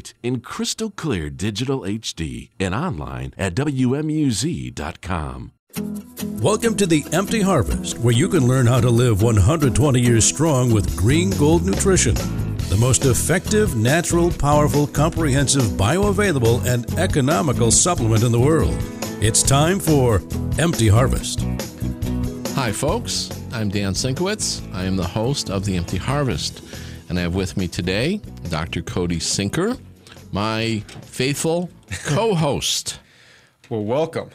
website in crystal clear digital HD and online at WMUZ.com. Welcome to the Empty Harvest, where you can learn how to live 120 years strong with Green Gold Nutrition, the most effective, natural, powerful, comprehensive, bioavailable, and economical supplement in the world. It's time for Empty Harvest. Hi, folks. I'm Dan Sienkiewicz. I am the host of The Empty Harvest. And I have with me today Dr. Cody Senkyr, my faithful co host. Well, welcome.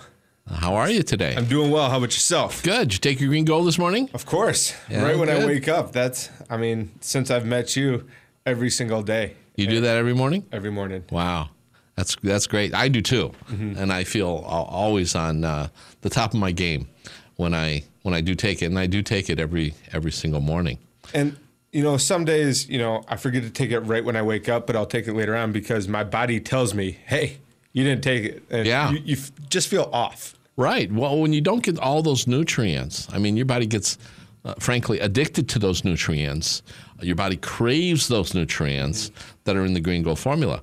How are you today? I'm doing well. How about yourself? Good. Did you take your green gold this morning? Of course. Yeah, right when good. I wake up. That's, I mean, since I've met you, every single day. You do that every morning? Every morning. Wow. That's that's great. I do too, and I feel always on uh, the top of my game when I when I do take it, and I do take it every every single morning. And, you know, some days, you know, I forget to take it right when I wake up, but I'll take it later on because my body tells me, hey, you didn't take it. And Yeah. You, you just feel off. Right. Well, when you don't get all those nutrients, I mean, your body gets, uh, frankly, addicted to those nutrients. Your body craves those nutrients that are in the Green Gold formula.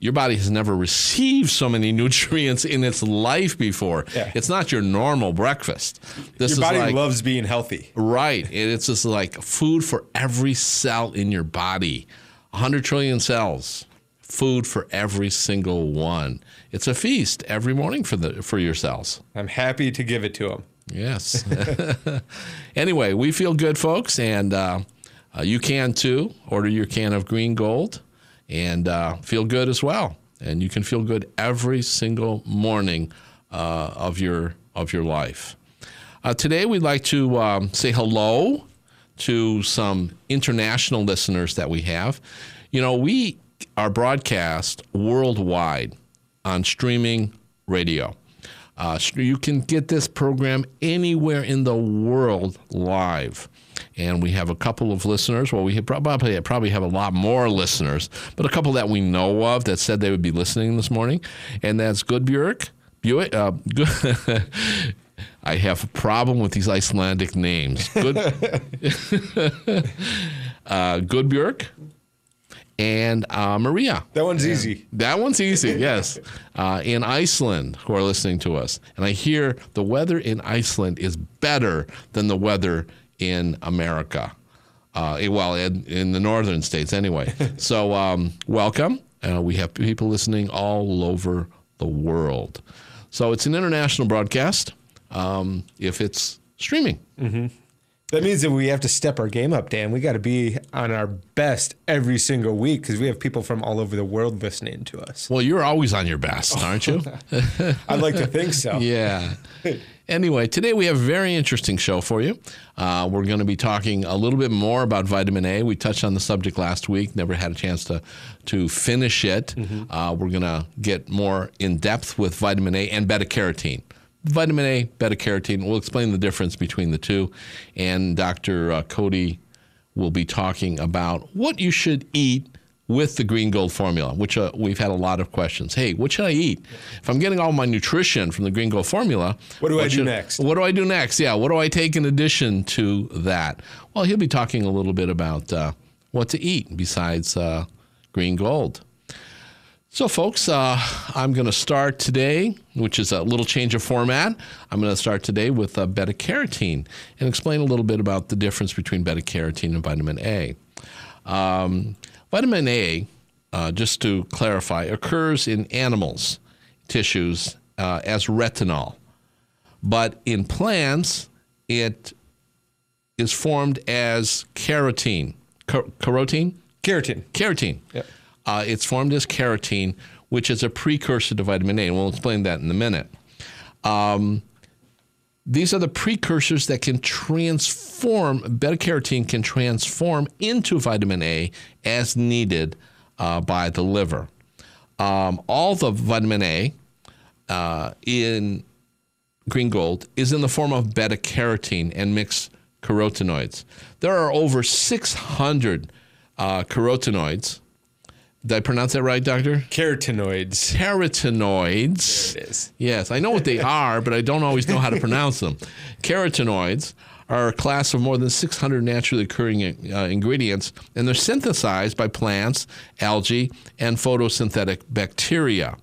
Your body has never received so many nutrients in its life before. Yeah. It's not your normal breakfast. This Your body like, loves being healthy. Right. And It's just like food for every cell in your body. 100 trillion cells. Food for every single one. It's a feast every morning for the for your cells. I'm happy to give it to them. Yes. anyway, we feel good, folks, and uh, uh, you can too. Order your can of green gold and uh, feel good as well. And you can feel good every single morning uh, of your of your life. Uh, today, we'd like to um, say hello to some international listeners that we have. You know, we are broadcast worldwide on streaming radio. Uh, you can get this program anywhere in the world live. And we have a couple of listeners. Well, we probably probably have a lot more listeners, but a couple that we know of that said they would be listening this morning, and that's Goodbjörk. Buick, uh, good. I have a problem with these Icelandic names. Good, uh, Goodbjörk and uh, Maria. That one's easy. That one's easy, yes. Uh, in Iceland, who are listening to us. And I hear the weather in Iceland is better than the weather in America. Uh, eh, well, in, in the northern states, anyway. so, um, welcome. Uh, we have people listening all over the world. So, it's an international broadcast um, if it's streaming. That means that we have to step our game up, Dan. We got to be on our best every single week because we have people from all over the world listening to us. Well, you're always on your best, aren't you? I'd like to think so. Yeah. Anyway, today we have a very interesting show for you. Uh, we're going to be talking a little bit more about vitamin A. We touched on the subject last week, never had a chance to, to finish it. Uh, we're going to get more in depth with vitamin A and beta carotene. Vitamin A, beta carotene, we'll explain the difference between the two. And Dr. Uh, Cody will be talking about what you should eat with the green gold formula, which uh, we've had a lot of questions. Hey, what should I eat? If I'm getting all my nutrition from the green gold formula, What do I do next? What do I do next? Yeah, what do I take in addition to that? Well, he'll be talking a little bit about uh, what to eat besides uh, green gold. So, folks, uh, I'm going to start today, which is a little change of format. I'm going to start today with uh, beta carotene and explain a little bit about the difference between beta carotene and vitamin A. Um, vitamin A, uh, just to clarify, occurs in animals' tissues uh, as retinol, but in plants, it is formed as carotene. Car- carotene? Keratin. Carotene. Yep. Uh, it's formed as carotene, which is a precursor to vitamin A, and we'll explain that in a minute. Um, these are the precursors that can transform, beta carotene can transform into vitamin A as needed uh, by the liver. Um, all the vitamin A uh, in green gold is in the form of beta carotene and mixed carotenoids. There are over 600 uh, carotenoids. Did I pronounce that right, Doctor? Carotenoids. Carotenoids. There it is. Yes, I know what they are, but I don't always know how to pronounce them. Carotenoids are a class of more than 600 naturally occurring uh, ingredients, and they're synthesized by plants, algae, and photosynthetic bacteria.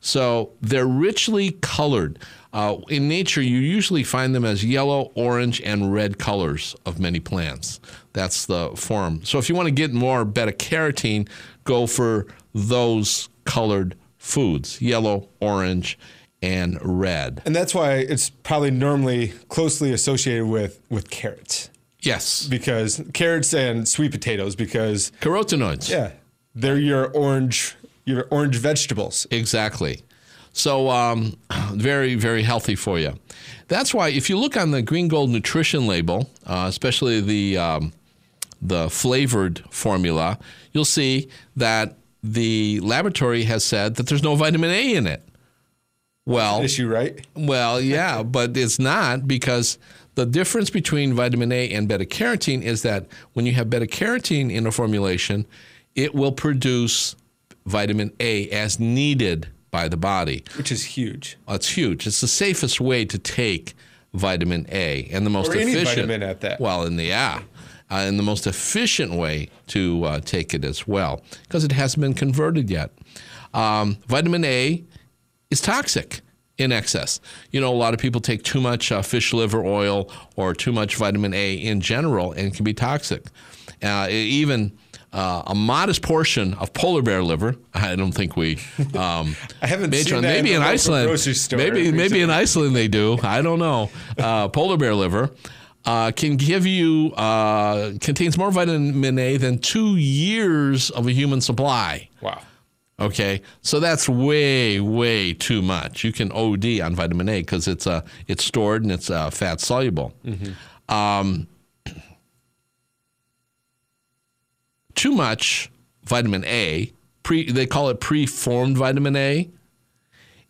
So they're richly colored. Uh, in nature, you usually find them as yellow, orange, and red colors of many plants. That's the form. So if you want to get more beta carotene, go for those colored foods yellow, orange, and red. And that's why it's probably normally closely associated with, with carrots. Yes. Because carrots and sweet potatoes, because Carotenoids. yeah, they're your orange your orange vegetables. Exactly. So, um, very, very healthy for you. That's why, if you look on the Green Gold nutrition label, uh, especially the um, the flavored formula, you'll see that the laboratory has said that there's no vitamin A in it. Well, Issue, right? well, yeah, but it's not because the difference between vitamin A and beta carotene is that when you have beta carotene in a formulation, it will produce vitamin A as needed by the body. Which is huge. It's huge. It's the safest way to take vitamin A and the most Or any efficient. vitamin at that. Well, in the yeah, uh, and the most efficient way to uh, take it as well because it hasn't been converted yet. Um, vitamin A is toxic in excess. You know, a lot of people take too much uh, fish liver oil or too much vitamin A in general, and can be toxic. Uh, even uh, a modest portion of polar bear liver. I don't think we. Um, I haven't seen that in maybe the in Iceland. grocery store Maybe maybe in Iceland they do. I don't know. Uh, polar bear liver. Uh, can give you uh, contains more vitamin A than two years of a human supply. Wow. Okay, so that's way, way too much. You can OD on vitamin A because it's uh, it's stored and it's uh, fat soluble. Um, too much vitamin A, pre, they call it preformed vitamin A.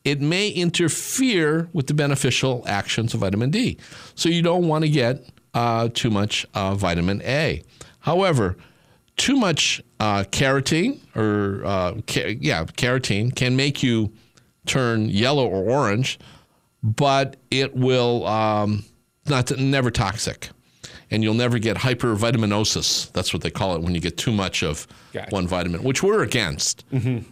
It may interfere with the beneficial actions of vitamin D. So you don't want to get uh, too much uh, vitamin A. However, too much uh, carotene or uh, ca- yeah, carotene can make you turn yellow or orange, but it will um, not never toxic, and you'll never get hypervitaminosis. That's what they call it when you get too much of Gotcha. one vitamin, which we're against.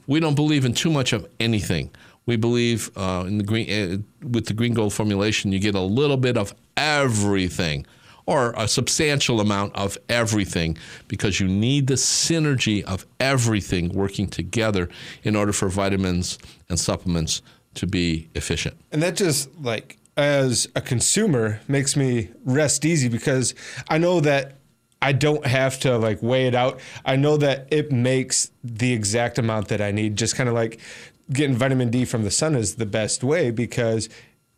We don't believe in too much of anything. We believe uh, in the green uh, with the green gold formulation, you get a little bit of everything, or a substantial amount of everything, because you need the synergy of everything working together in order for vitamins and supplements to be efficient. And that just like as a consumer makes me rest easy because I know that I don't have to like weigh it out. I know that it makes the exact amount that I need. Just kind of like getting vitamin D from the sun is the best way because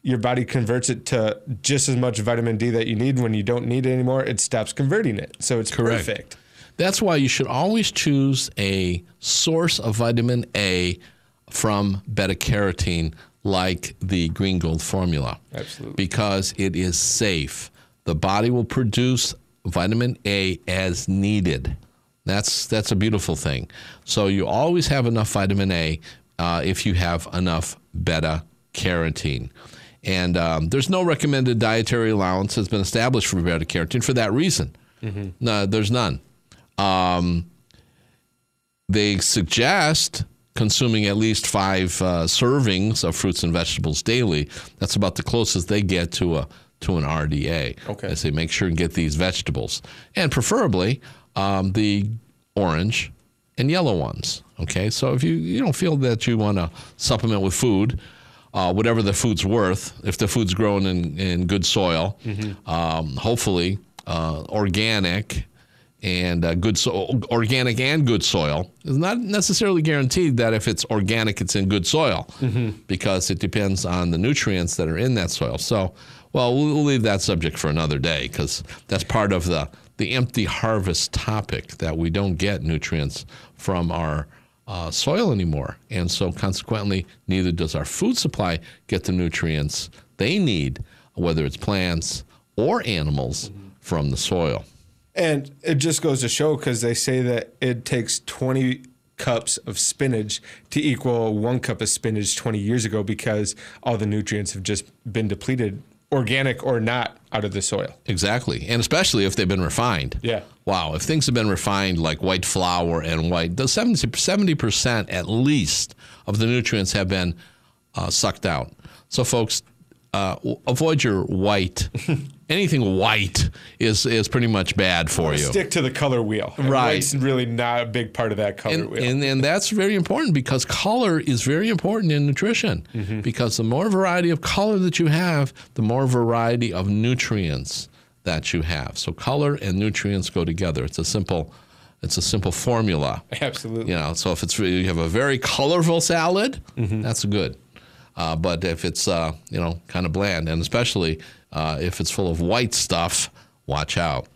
your body converts it to just as much vitamin D that you need when you don't need it anymore. It stops converting it. So it's Correct. perfect. That's why you should always choose a source of vitamin A from beta carotene, like the green gold formula. Absolutely. Because it is safe. The body will produce vitamin A as needed. That's that's a beautiful thing. So you always have enough vitamin A uh, if you have enough beta carotene. And um, there's no recommended dietary allowance that's been established for beta carotene for that reason. No, there's none. Um, they suggest consuming at least five uh, servings of fruits and vegetables daily. That's about the closest they get to a to an RDA. Okay. They say make sure and get these vegetables, and preferably um, the orange and yellow ones. Okay, so if you you don't feel that you want to supplement with food. Uh, whatever the food's worth, if the food's grown in, in good soil, um, hopefully uh, organic, and uh, good so- organic and good soil is not necessarily guaranteed that if it's organic it's in good soil because it depends on the nutrients that are in that soil so well we'll we'll leave that subject for another day because that's part of the the empty harvest topic that we don't get nutrients from our uh, soil anymore. And so consequently neither does our food supply get the nutrients they need whether it's plants or animals from the soil. And it just goes to show because they say that it takes 20 cups of spinach to equal one cup of spinach 20 years ago because all the nutrients have just been depleted organic or not out of the soil. Exactly. And especially if they've been refined. Yeah. Wow. If things have been refined like white flour and white, the 70, percent at least of the nutrients have been uh, sucked out. So, folks, uh, avoid your white. Anything white is is pretty much bad for you. Stick to the color wheel. Right. White's really not a big part of that color and, wheel. and and that's very important because color is very important in nutrition Mm-hmm. because the more variety of color that you have, the more variety of nutrients that you have. So color and nutrients go together. It's a simple it's a simple formula. Absolutely. You know, so if it's you have a very colorful salad, Mm-hmm. that's good. Uh, but if it's uh, you know kind of bland, and especially uh, if it's full of white stuff, watch out.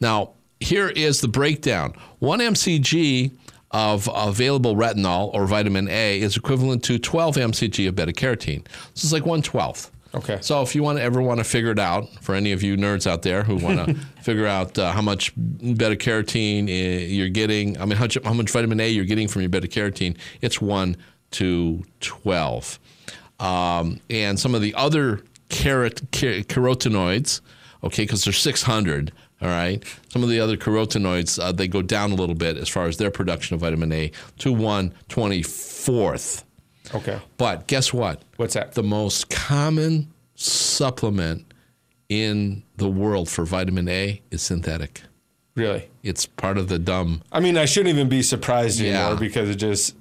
Now here is the breakdown: one mcg of available retinol or vitamin A is equivalent to 12 mcg of beta carotene. So it's like one twelfth. Okay. So if you want to ever want to figure it out, for any of you nerds out there who want to figure out uh, how much beta carotene uh, you're getting, I mean how, much- how much vitamin A you're getting from your beta carotene, it's one to twelve. Um, and some of the other carrot ca- carotenoids, okay, because they're 600. All right. Some of the other carotenoids uh, they go down a little bit as far as their production of vitamin A to one twenty fourth. Okay. But guess what? What's that? The most common supplement in the world for vitamin A is synthetic. Really? It's part of the dumb. I mean, I shouldn't even be surprised anymore Yeah. because it just.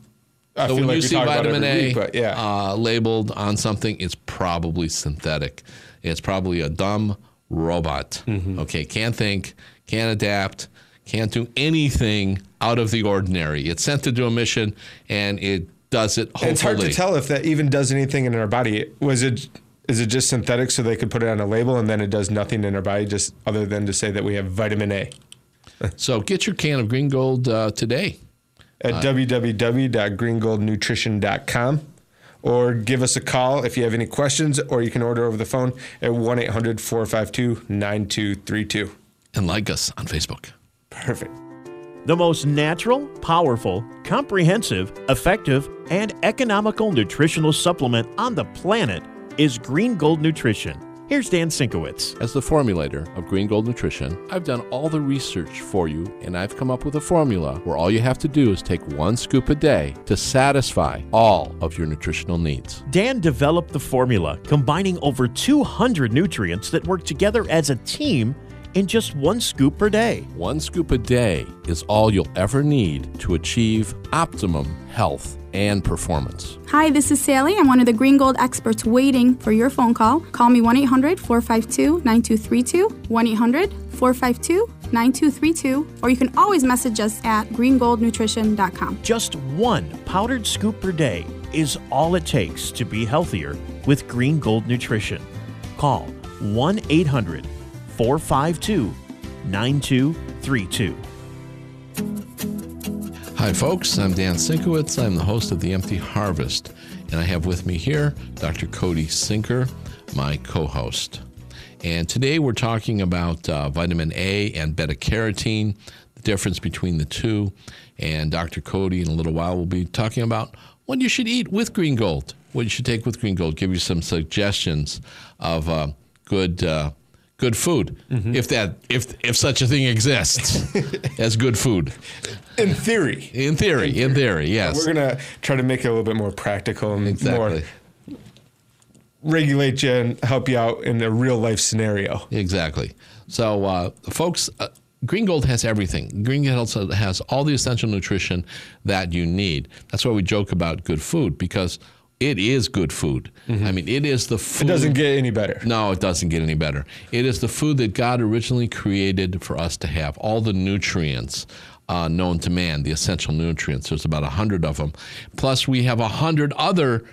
I So when like you see talk about it vitamin A week, yeah. uh, labeled on something, it's probably synthetic. It's probably a dumb robot. Mm-hmm. Okay, can't think, can't adapt, can't do anything out of the ordinary. It's sent to do a mission, and it does it. Hopefully. And it's hard to tell if that even does anything in our body. Was it? Is it just synthetic so they could put it on a label and then it does nothing in our body, just other than to say that we have vitamin A? So get your can of Green Gold uh, today. At www.greengoldnutrition.com or give us a call if you have any questions or you can order over the phone at 1-800-452-9232 and like us on Facebook. perfect The most natural, powerful, comprehensive, effective, and economical nutritional supplement on the planet is Green Gold Nutrition. Here's Dan Sienkiewicz. As the formulator of Green Gold Nutrition, I've done all the research for you and I've come up with a formula where all you have to do is take one scoop a day to satisfy all of your nutritional needs. Dan developed the formula combining over 200 nutrients that work together as a team in just one scoop per day. One scoop a day is all you'll ever need to achieve optimum health and performance. Hi, this is Sally. I'm one of the Green Gold experts waiting for your phone call. Call me 1 800 452 9232, 1 800 452 9232, or you can always message us at greengoldnutrition.com. Just one powdered scoop per day is all it takes to be healthier with Green Gold Nutrition. Call 1 800 452 9232. Hi, folks. I'm Dan Sienkiewicz. I'm the host of The Empty Harvest. And I have with me here Dr. Cody Senkyr, my co host. And today we're talking about uh, vitamin A and beta carotene, the difference between the two. And Dr. Cody, in a little while, will be talking about what you should eat with green gold, what you should take with green gold, give you some suggestions of uh, good. Uh, Good food, if that if if such a thing exists as good food, in theory in theory, in theory, yes. we're gonna try to make it a little bit more practical and Exactly. more regulate you and help you out in a real life scenario Exactly. So, uh, folks, uh, Green Gold has everything. Green Gold has all the essential nutrition that you need. That's why we joke about good food because it is good food. I mean, it is the food. Mm-hmm. it doesn't get any better No, it doesn't get any better. It is the food that God originally created for us to have. All the nutrients uh, known to man, the essential nutrients. There's about a hundred of them. Plus, we have a hundred other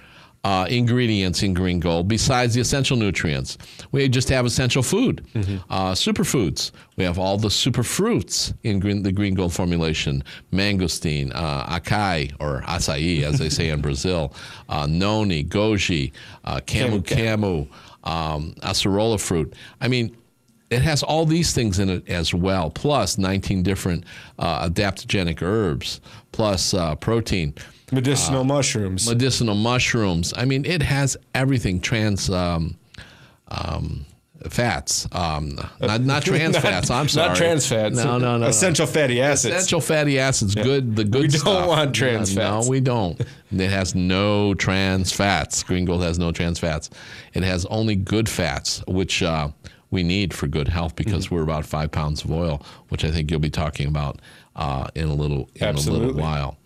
uh, ingredients in green gold besides the essential nutrients. We just have essential food, uh, superfoods. We have all the super fruits in green, the green gold formulation: mangosteen, uh, acai or acai, as they say in Brazil, uh, noni, goji, uh, camu camu, um, acerola fruit. I mean, it has all these things in it as well, plus 19 different uh, adaptogenic herbs, plus uh, protein, medicinal mushrooms medicinal mushrooms. I mean, it has everything trans um, um, fats, um, not not trans Not- fats. I'm sorry, Not trans fats. No, no, no. Essential fatty acids. Essential fatty acids, good. The good We don't stuff. want trans no, fats. No, we don't. It has no trans fats. Green Gold has no trans fats. It has only good fats, which uh, we need for good health because Mm-hmm. we're about five pounds of oil, which I think you'll be talking about uh, in a little in a little Absolutely. while.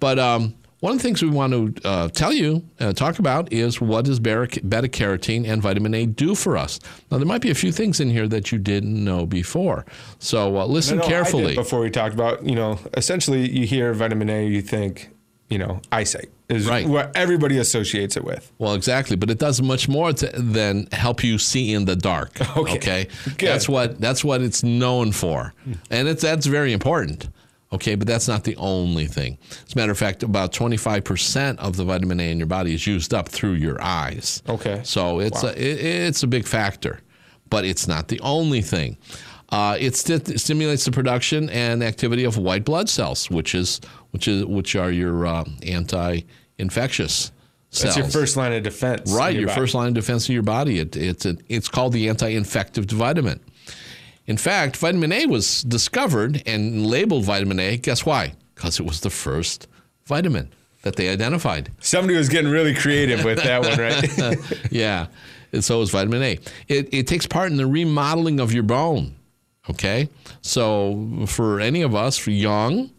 But um, one of the things we want to uh, tell you, uh, talk about, is what does beta carotene and vitamin A do for us? Now, there might be a few things in here that you didn't know before. So uh, listen No, no, carefully. before we talked about, you know, essentially you hear vitamin A, you think, you know, eyesight is Right. what everybody associates it with. Well, exactly, but it does much more to, than help you see in the dark. Okay. Good. that's what that's what it's known for, and it's that's very important. Okay, but that's not the only thing. As a matter of fact, about twenty five percent of the vitamin A in your body is used up through your eyes. Okay. so it's Wow. a, it, it's a big factor, but it's not the only thing. Uh, it sti- stimulates the production and activity of white blood cells, which is which is which are your uh, anti-infectious cells. That's your first line of defense. Right, your, body. first line of defense in your body. It, it's a, it's called the anti-infective vitamin. In fact, vitamin A was discovered and labeled vitamin A. Guess why? Because it was the first vitamin that they identified. Somebody was getting really creative with that one, right? yeah, and so is vitamin A. It, it takes part in the remodeling of your bone. Okay, so for any of us, for young,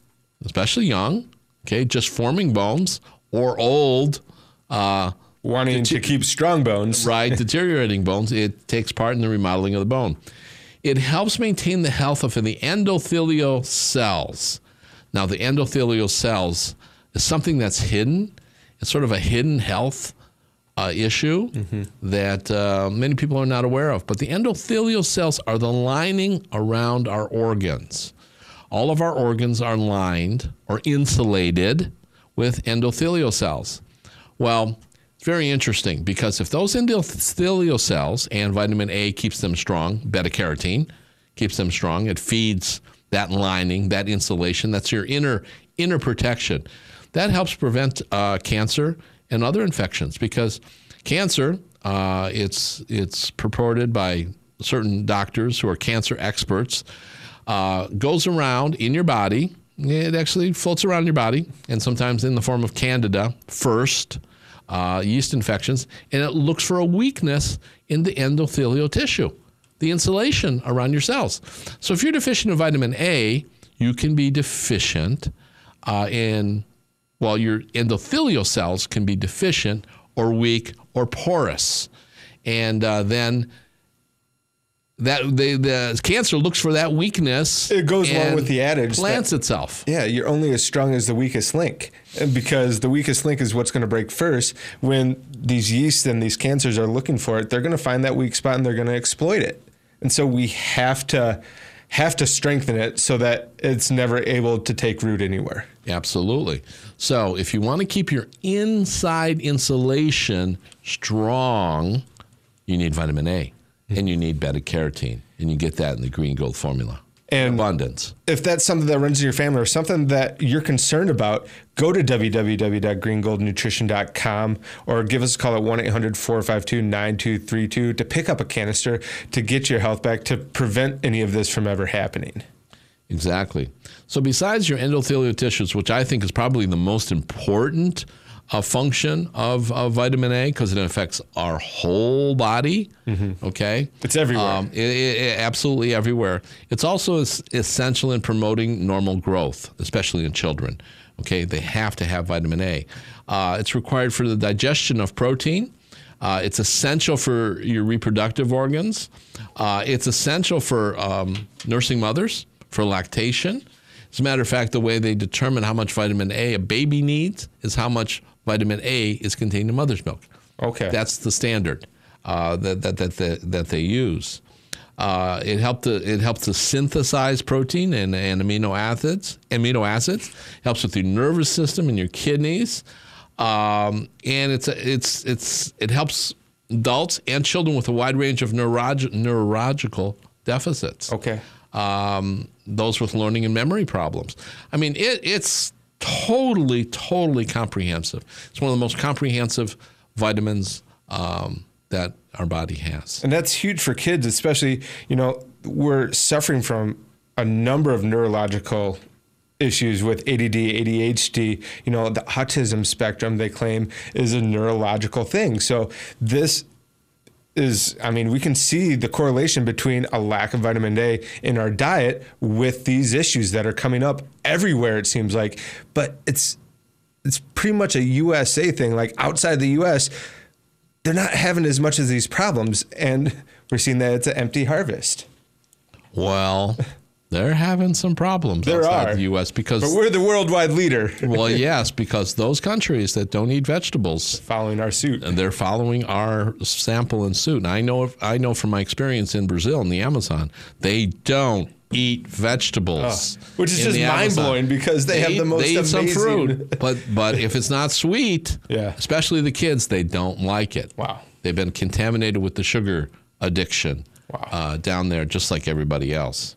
especially young, okay, just forming bones or old, uh, Wanting to keep strong bones. right, deteriorating bones, it takes part in the remodeling of the bone. It helps maintain the health of the endothelial cells. Now, the endothelial cells is something that's hidden. It's sort of a hidden health uh, issue that uh, many people are not aware of. But the endothelial cells are the lining around our organs. All of our organs are lined or insulated with endothelial cells. Well, very interesting because if those endothelial cells and vitamin A keeps them strong, beta carotene keeps them strong, it feeds that lining, that insulation, that's your inner inner protection. That helps prevent uh, cancer and other infections because cancer, uh, it's it's purported by certain doctors who are cancer experts, uh, goes around in your body. It actually floats around your body, and sometimes in the form of candida first, uh, yeast infections, and it looks for a weakness in the endothelial tissue, the insulation around your cells. So if you're deficient in vitamin A, you can be deficient uh, in, well, your endothelial cells can be deficient or weak or porous. And uh, then that the, the cancer looks for that weakness. It goes along with the adage that- Plants itself. Yeah, you're only as strong as the weakest link. Because the weakest link is what's going to break first. When these yeasts and these cancers are looking for it, they're going to find that weak spot and they're going to exploit it. And so we have to have to strengthen it so that it's never able to take root anywhere. Absolutely. So, if you want to keep your inside insulation strong, you need vitamin A and you need beta carotene. And you get that in the green gold formula. And Abundance. if that's something that runs in your family or something that you're concerned about, go to www.greengoldnutrition.com or give us a call at 1 800 452 9232 to pick up a canister to get your health back to prevent any of this from ever happening. Exactly. So, besides your endothelial tissues, which I think is probably the most important uh, function of, of vitamin A because it affects our whole body, okay? It's everywhere. Um, it, it- it- absolutely everywhere. It's also es- essential in promoting normal growth, especially in children. Okay, they have to have vitamin A. Uh, it's required for the digestion of protein. Uh, it's essential for your reproductive organs. Uh, it's essential for um, nursing mothers for lactation. As a matter of fact, the way they determine how much vitamin A a baby needs is how much vitamin A is contained in mother's milk. Okay. That's the standard uh, that, that, that, that, that they use. Uh, it helped to it helps to synthesize protein and, and amino acids. Amino acids helps with your nervous system and your kidneys, um, and it's a, it's it's it helps adults and children with a wide range of neurolog- neurological deficits. Okay. Um, those with learning and memory problems. I mean, it, it's totally, totally comprehensive. It's one of the most comprehensive vitamins um, that our body has. And that's huge for kids, especially, you know, we're suffering from a number of neurological issues with ADD, ADHD, you know, the autism spectrum they claim is a neurological thing. So this is I mean, we can see the correlation between a lack of vitamin A in our diet with these issues that are coming up everywhere it seems like. But it's it's pretty much a USA thing. Like outside the US, they're not having as much of these problems and we're seeing that it's an empty harvest. Well, they're having some problems There outside are. the U.S. because But we're the worldwide leader well, yes, because those countries that don't eat vegetables following our suit. and they're following our sample and suit. And I know I know from my experience in Brazil in the Amazon, they don't eat vegetables, Oh, which is just mind-blowing because they have the most They eat some amazing- fruit, but but if it's not sweet, Yeah. especially the kids, they don't like it. Wow. they've been contaminated with the sugar addiction Wow. uh, down there, just like everybody else.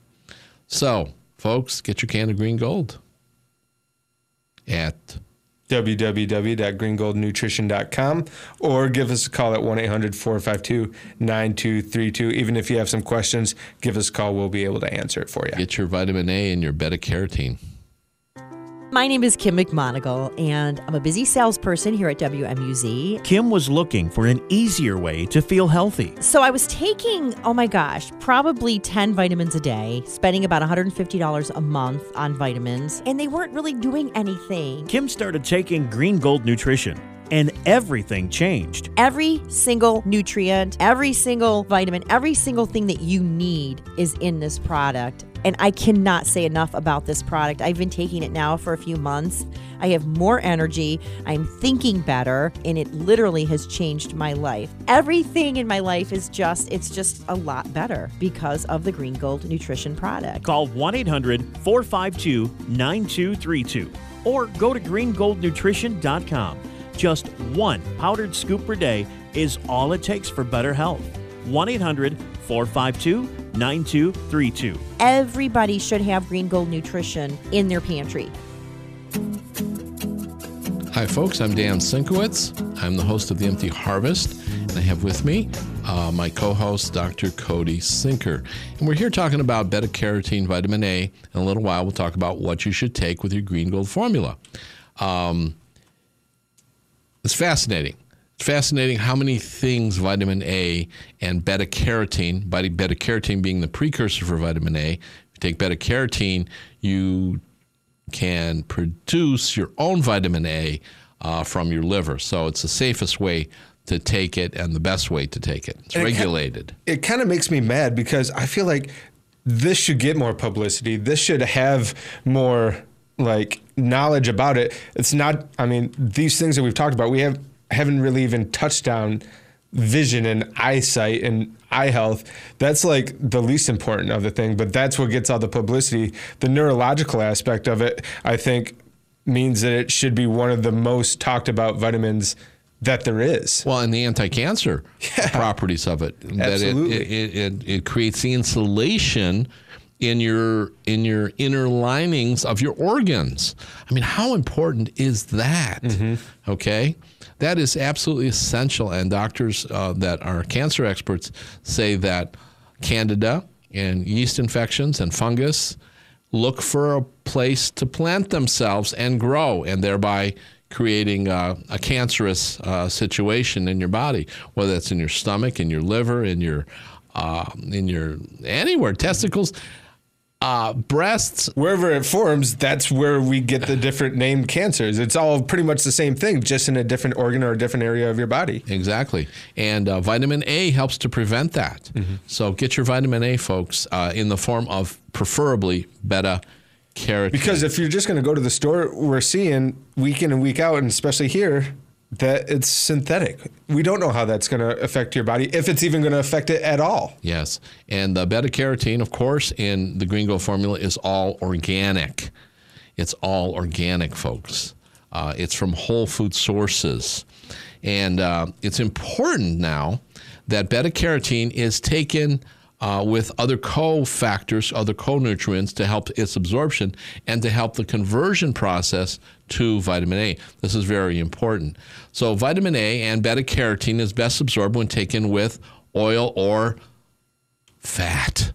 So, folks, get your can of green gold at www.greengoldnutrition.com or give us a call at 1-800-452-9232 even if you have some questions give us a call. We'll be able to answer it for you. Get your vitamin A and your beta carotene. My name is Kim McMonigal, and I'm a busy salesperson here at WMUZ. Kim was looking for an easier way to feel healthy. So I was taking, oh my gosh, probably 10 vitamins a day, spending about $150 a month on vitamins, and they weren't really doing anything. Kim started taking Green Gold Nutrition, and everything changed. Every single nutrient, every single vitamin, every single thing that you need is in this product. And I cannot say enough about this product. I've been taking it now for a few months. I have more energy. I'm thinking better, and it literally has changed my life. Everything in my life is just, it's just a lot better because of the Green Gold Nutrition product. Call 1 800 452 9232 or go to greengoldnutrition.com. Just one powdered scoop per day is all it takes for better health. 1 800 452 9232. Everybody should have Green Gold Nutrition in their pantry. Hi, folks. I'm Dan Sienkiewicz. I'm the host of The Empty Harvest, and I have with me uh, my co host, Dr. Cody Senkyr. And we're here talking about beta carotene, vitamin A. In a little while, we'll talk about what you should take with your green gold formula. Um, it's fascinating. It's fascinating how many things vitamin A and beta carotene, beta carotene being the precursor for vitamin A, if you take beta carotene, you can produce your own vitamin A uh, from your liver. So it's the safest way to take it and the best way to take it. It's And regulated. it kind of makes me mad because I feel like this should get more publicity. This should have more like knowledge about it. It's not. I mean, these things that we've talked about, we have haven't really even touched on vision and eyesight and eye health. That's like the least important of the thing, but that's what gets all the publicity. The neurological aspect of it, I think, means that it should be one of the most talked about vitamins that there is. Well, and the anti-cancer properties of it. That it, it, it, it creates the insulation in your in your inner linings of your organs. I mean, how important is that? Okay, that is absolutely essential. And doctors uh, that are cancer experts say that candida and yeast infections and fungus look for a place to plant themselves and grow, and thereby creating uh, a cancerous uh, situation in your body, whether that's in your stomach, in your liver, in your uh, in your anywhere, testicles, uh, breasts. wherever it forms, that's where we get the different named cancers. It's all pretty much the same thing, just in a different organ or a different area of your body. Exactly. And uh, vitamin A helps to prevent that. So get your vitamin A, folks, uh, in the form of preferably beta carotene. Because if you're just going to go to the store, we're seeing week in and week out, and especially here, that it's synthetic. We don't know how that's going to affect your body, if it's even going to affect it at all. Yes. And the beta carotene, of course, in the Green Gold formula is all organic. It's all organic, folks. Uh, it's from whole food sources. And uh, it's important now that beta carotene is taken uh, with other cofactors, other co-nutrients to help its absorption and to help the conversion process to vitamin A. This is very important. So vitamin A and beta carotene is best absorbed when taken with oil or fat.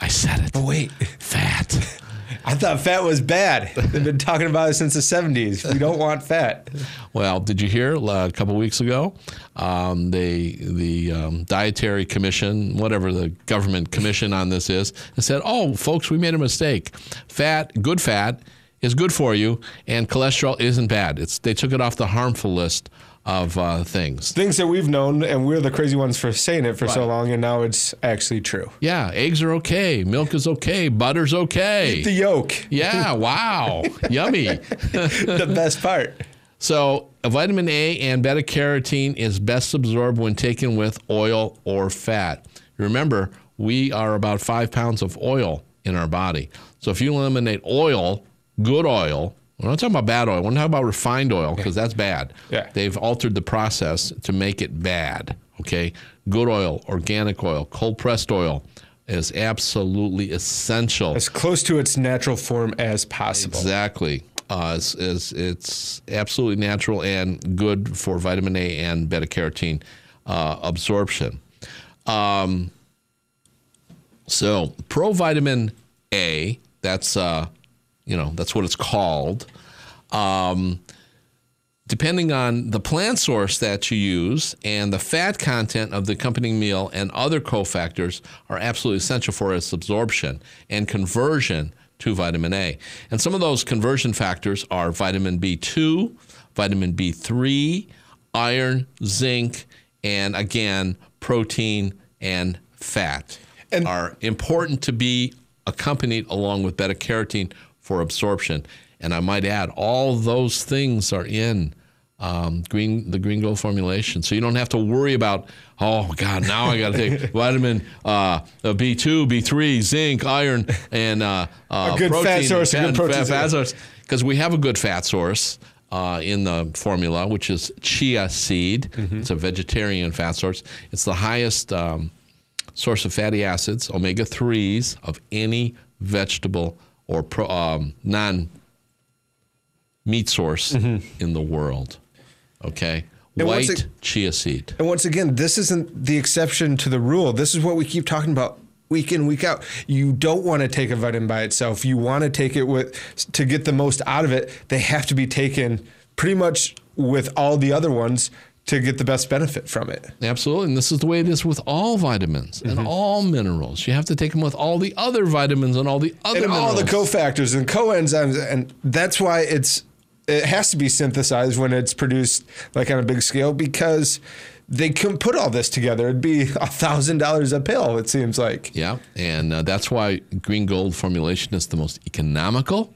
I said it. Oh, wait. Fat. I thought fat was bad. They've been talking about it since the 70s. We don't want fat. Well, did you hear uh, a couple weeks ago? Um, they, the um, Dietary Commission, whatever the government commission on this is, said, "Oh, folks, we made a mistake. Fat, good fat, is good for you, and cholesterol isn't bad. It's they took it off the harmful list of uh, things. Things that we've known, and we're the crazy ones for saying it for so long, and now it's actually true. Yeah, eggs are okay, milk is okay, butter's okay. The yolk, yeah, wow, yummy. the best part. So, vitamin A and beta carotene is best absorbed when taken with oil or fat. Remember, we are about five pounds of oil in our body. So, if you eliminate oil, good oil, we're not talking about bad oil. We're not talking about refined oil because that's bad. Yeah. They've altered the process to make it bad. Okay. Good oil, organic oil, cold pressed oil is absolutely essential. As close to its natural form as possible. Exactly. Uh, it's, it's, it's absolutely natural and good for vitamin A and beta carotene uh, absorption. Um, so, provitamin A, that's uh, you know that's what it's called. Um, depending on the plant source that you use and the fat content of the accompanying meal and other cofactors are absolutely essential for its absorption and conversion to vitamin A. And some of those conversion factors are vitamin B2, vitamin B3, iron, zinc, and again, protein and fat And- are important to be accompanied along with beta carotene for absorption. And I might add, all those things are in um, green the green gold formulation, so you don't have to worry about. Oh God, now I got to take vitamin uh, B two, B three, zinc, iron, and uh, uh, A good fat protein, source, a good fat- protein fat- fat source. source, because we have a good fat source. Uh, in the formula, which is chia seed, Mm-hmm. it's a vegetarian fat source. It's the highest um, source of fatty acids, omega 3s, of any vegetable or pro, um, non meat source in the world. Okay? Mm-hmm. And White it- chia seed. And once again, this isn't the exception to the rule. This is what we keep talking about week in, week out. You don't want to take a vitamin by itself. You want to take it with to get the most out of it. They have to be taken pretty much with all the other ones to get the best benefit from it. Absolutely. And this is the way it is with all vitamins Mm-hmm. and all minerals. You have to take them with all the other vitamins and all the other and all the cofactors and coenzymes, and that's why it's it has to be synthesized when it's produced like on a big scale because they couldn't put all this together. It'd be a thousand dollars a pill. It seems like. Yeah, and uh, that's why green gold formulation is the most economical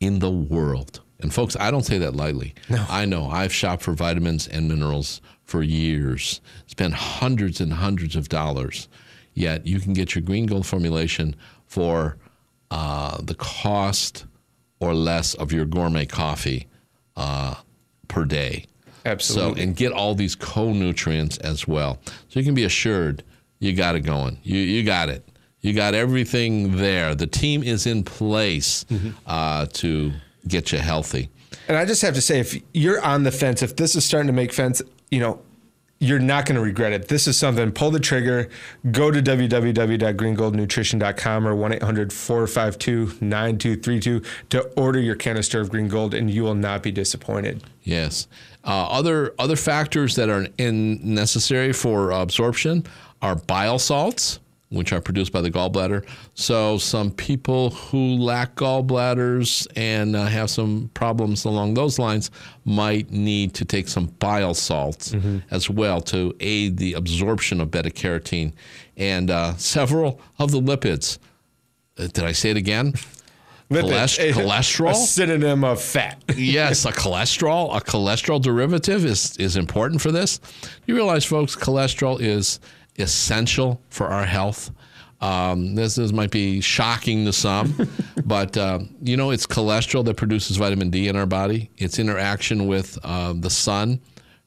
in the world. And folks, I don't say that lightly. No. I know. I've shopped for vitamins and minerals for years, spent hundreds and hundreds of dollars. Yet you can get your green gold formulation for uh, the cost or less of your gourmet coffee uh, per day. Absolutely. So, and get all these co-nutrients as well. So you can be assured you got it going. You you got it. You got everything there. The team is in place uh, to get you healthy. And I just have to say, if you're on the fence, if this is starting to make sense, you know, you're not going to regret it. This is something, pull the trigger, go to www.greengoldnutrition.com or 1 800 452 9232 to order your canister of green gold, and you will not be disappointed. Yes. Uh, other other factors that are in necessary for absorption are bile salts, which are produced by the gallbladder. So some people who lack gallbladders and uh, have some problems along those lines might need to take some bile salts as well to aid the absorption of beta carotene and uh, several of the lipids. Uh, did I say it again? Lipid, a- cholesterol? A synonym of fat. yes, a cholesterol, a cholesterol derivative is is important for this. You realize, folks, cholesterol is essential for our health. Um, this, this might be shocking to some, but uh, you know it's cholesterol that produces vitamin D in our body. Its interaction with uh, the sun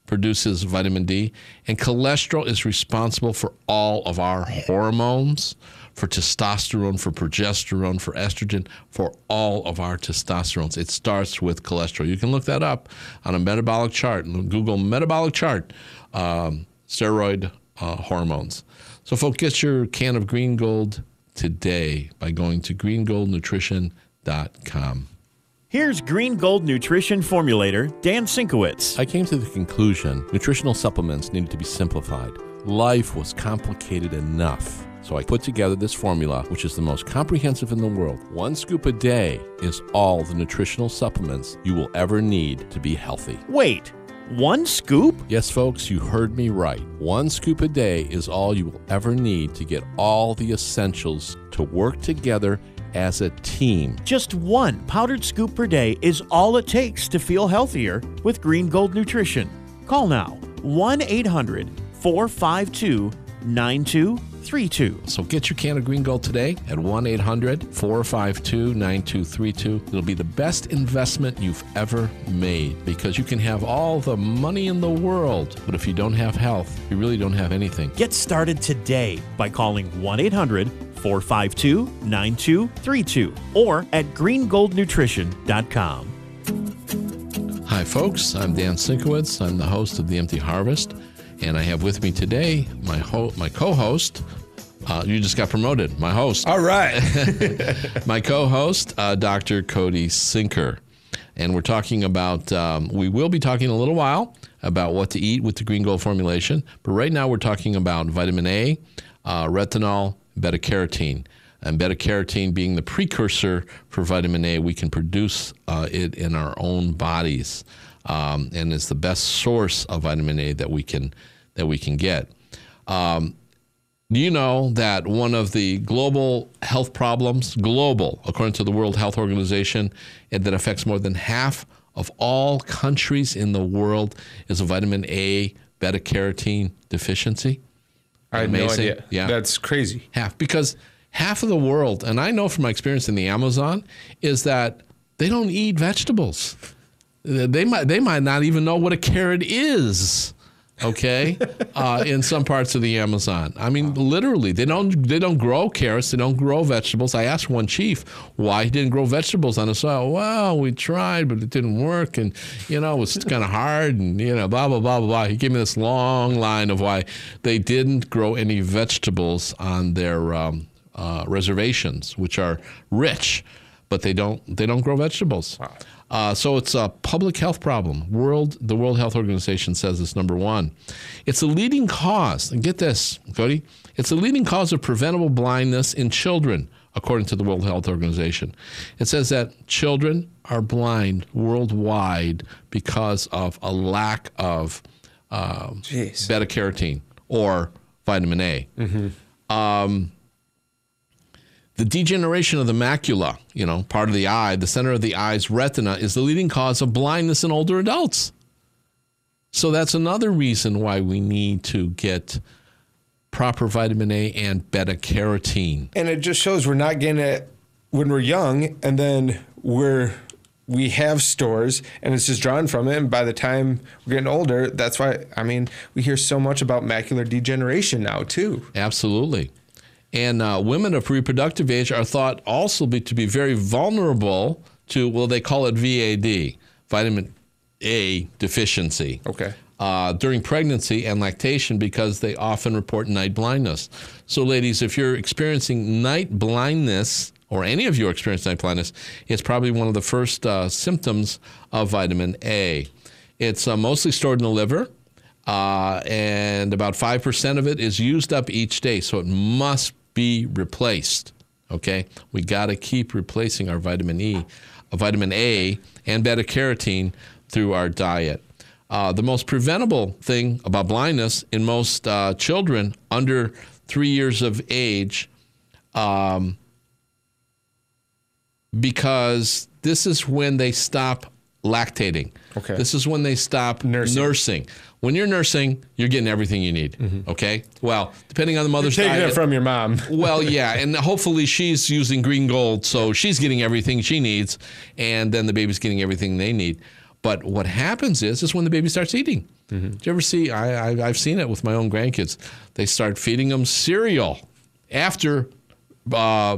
produces vitamin D, and cholesterol is responsible for all of our hormones, for testosterone, for progesterone, for estrogen, for all of our testosterones. It starts with cholesterol. You can look that up on a metabolic chart. Google metabolic chart, um, steroid uh, hormones. So, folks, get your can of green gold today by going to greengoldnutrition.com. Here's Green Gold Nutrition Formulator Dan Sienkiewicz. I came to the conclusion nutritional supplements needed to be simplified. Life was complicated enough. So I put together this formula, which is the most comprehensive in the world. One scoop a day is all the nutritional supplements you will ever need to be healthy. Wait, one scoop? Yes, folks, you heard me right. One scoop a day is all you will ever need to get all the essentials to work together as a team. Just one powdered scoop per day is all it takes to feel healthier with Green Gold Nutrition. Call now 1 800 452 9232. So get your can of green gold today at 1 800 452 9232. It'll be the best investment you've ever made because you can have all the money in the world, but if you don't have health, you really don't have anything. Get started today by calling 1 800 452 9232 or at greengoldnutrition.com. Hi, folks. I'm Dan Sienkiewicz. I'm the host of The Empty Harvest, and I have with me today my ho- my co-host. Uh, you just got promoted. My host. All right. my co-host, uh, Dr. Cody Senkyr, and we're talking about. Um, we will be talking a little while about what to eat with the Green Gold formulation, but right now we're talking about vitamin A, uh, retinol, beta carotene. And beta carotene being the precursor for vitamin A, we can produce uh, it in our own bodies, um, and it's the best source of vitamin A that we can that we can get. Um, do you know that one of the global health problems, global, according to the World Health Organization, and that affects more than half of all countries in the world, is a vitamin A beta carotene deficiency? I had no Amazing. idea. Yeah. That's crazy. half because half of the world and i know from my experience in the amazon is that they don't eat vegetables they might they might not even know what a carrot is okay? Uh, in some parts of the amazon. I mean literally they don't they don't grow carrots they don't grow vegetables. I asked one chief why he didn't grow vegetables on the soil well we tried but it didn't work and you know it was kind of hard and you know blah blah blah blah blah. He gave me this long line of why they didn't grow any vegetables on their um, uh, reservations which are rich but they don't they don't grow vegetables uh, so it's a public health problem. World, the World Health Organization says it's number one. It's a leading cause, and get this, Cody. It's a leading cause of preventable blindness in children, according to the World Health Organization. It says that children are blind worldwide because of a lack of um, beta carotene or vitamin A. Um, the degeneration of the macula, you know, part of the eye, the center of the eye's retina, is the leading cause of blindness in older adults. So that's another reason why we need to get proper vitamin A and beta carotene. And it just shows we're not getting it when we're young, and then we're we have stores, and it's just drawn from it. And by the time we're getting older, that's why I mean we hear so much about macular degeneration now too. Absolutely. And uh, women of reproductive age are thought also be, to be very vulnerable to, well, they call it VAD, vitamin A deficiency. Okay. Uh, during pregnancy and lactation because they often report night blindness. So, ladies, if you're experiencing night blindness, or any of you are experiencing night blindness, it's probably one of the first uh, symptoms of vitamin A. It's uh, mostly stored in the liver, uh, and about 5% of it is used up each day, so it must be replaced. Okay? We got to keep replacing our vitamin E, uh, vitamin A, and beta carotene through our diet. Uh, the most preventable thing about blindness in most uh, children under three years of age, um, because this is when they stop lactating. Okay. This is when they stop Nursing. nursing. When you're nursing, you're getting everything you need. Okay. Well, depending on the mother's Taking diet, it from your mom. well, yeah, and hopefully she's using green gold, so she's getting everything she needs, and then the baby's getting everything they need. But what happens is, is when the baby starts eating. Mm-hmm. Do you ever see? I, I, I've seen it with my own grandkids. They start feeding them cereal after uh,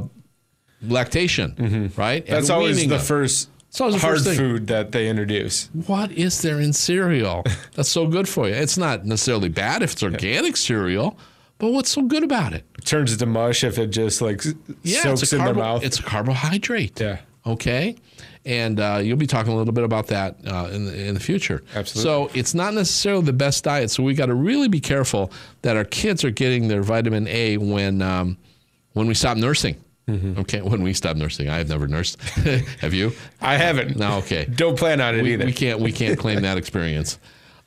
lactation, right? Mm-hmm. That's And always the them. first Always the hard food that they introduce. What is there in cereal that's so good for you? It's not necessarily bad if it's organic cereal, but what's so good about it? Turns into mush if it just like Yeah, soaks in carbo- the mouth. it's a carbohydrate. Yeah. Okay. And uh, you'll be talking a little bit about that uh, in, the, in the future. Absolutely. So it's not necessarily the best diet. So we got to really be careful that our kids are getting their vitamin A when um, when we stop nursing. Mm-hmm. Okay, when we stop nursing, I have never nursed. have you? I haven't. No. Okay. Don't plan on it we, either. we can't we can't claim that experience.